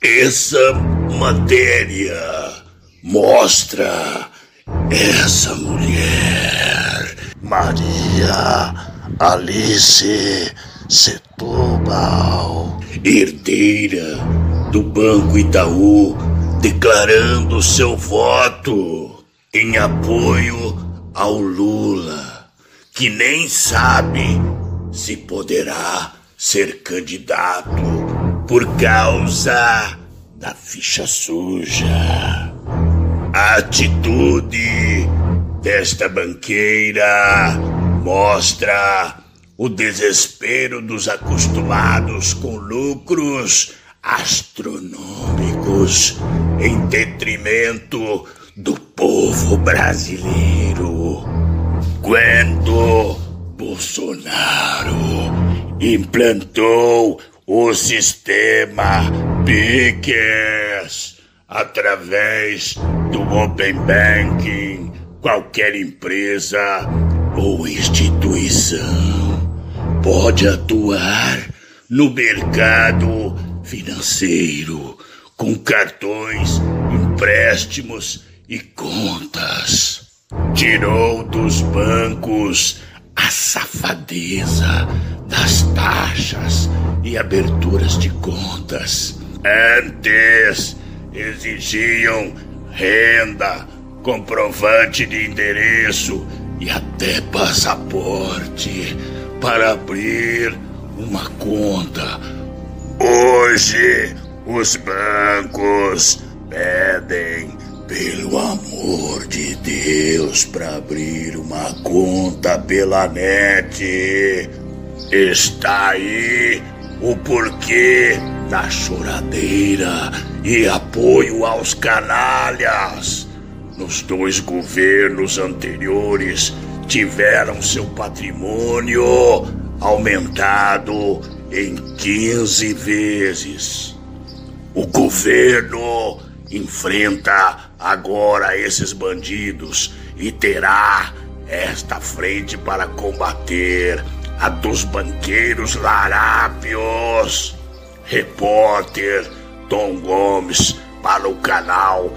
Essa matéria mostra essa mulher, Maria Alice Setúbal, herdeira do Banco Itaú, declarando seu voto em apoio ao Lula, que nem sabe se poderá ser candidato por causa da ficha suja. A atitude desta banqueira mostra o desespero dos acostumados com lucros astronômicos em detrimento do povo brasileiro. Quando Bolsonaro implantou o sistema PICES através do Open Banking, qualquer empresa ou instituição pode atuar no mercado financeiro com cartões, empréstimos e contas. Tirou dos bancos a safadeza das e aberturas de contas. Antes exigiam renda, comprovante de endereço e até passaporte para abrir uma conta. Hoje, os bancos pedem pelo amor de Deus, para abrir uma conta pela net. Está aí o porquê da choradeira e apoio aos canalhas. Nos dois governos anteriores tiveram seu patrimônio aumentado em 15 vezes. O governo enfrenta agora esses bandidos e terá esta frente para combater a dos banqueiros larápios. Repórter Tom Gomes para o canal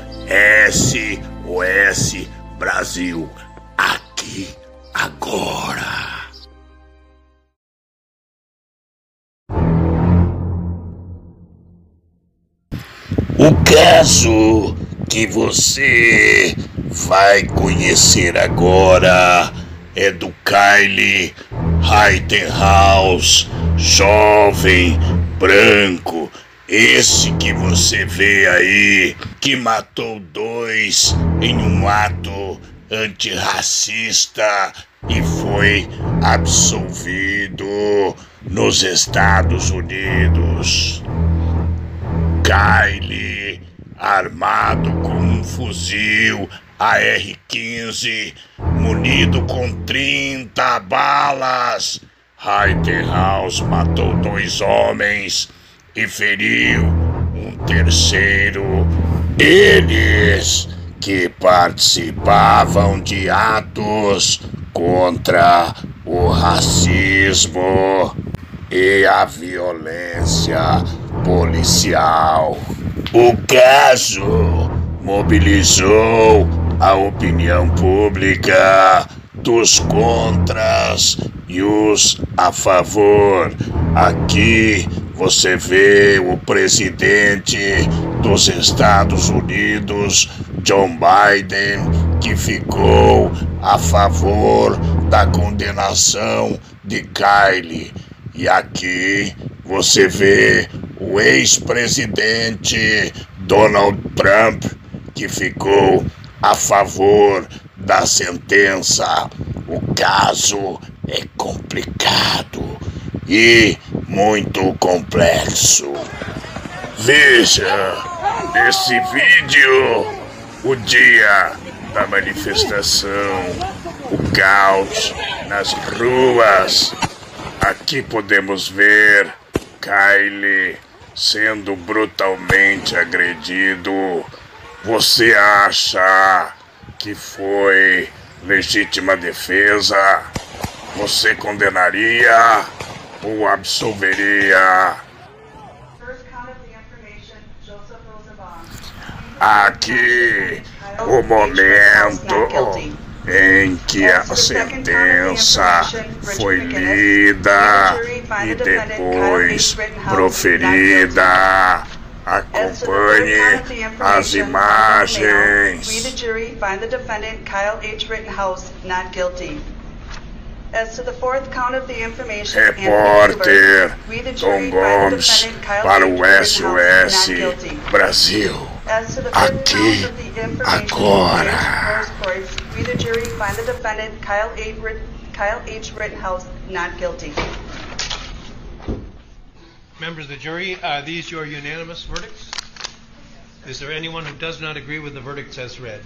SOS Brasil. Aqui, agora. O caso que você vai conhecer agora é do Kylie Rittenhouse, jovem, branco, esse que você vê aí, que matou dois em um ato antirracista e foi absolvido nos Estados Unidos. Kylie, armado com um fuzil AR-15, munido com 30 balas. House matou dois homens e feriu um terceiro. Eles que participavam de atos contra o racismo e a violência policial. O caso mobilizou a opinião pública dos contras e os a favor. Aqui você vê o presidente dos Estados Unidos, John Biden, que ficou a favor da condenação de Kylie. E aqui você vê o ex-presidente Donald Trump, que ficou a favor da sentença. O caso é complicado e muito complexo. Veja nesse vídeo o dia da manifestação, o caos nas ruas. Aqui podemos ver Kylie sendo brutalmente agredido. Você acha que foi legítima defesa? Você condenaria ou absolveria? Aqui o momento em que a sentença foi lida e depois proferida. Acompanhe as imagens. We, the jury, find the defendant Kyle H. Rittenhouse not guilty. As to the fourth count of the information, Repórter Tom Gomes para o SOS. Brasil. Aqui, agora. We, the jury, find the defendant Kyle H. Rittenhouse not guilty. Members of the jury, are these your unanimous verdicts? Is there anyone who does not agree with the verdicts as read?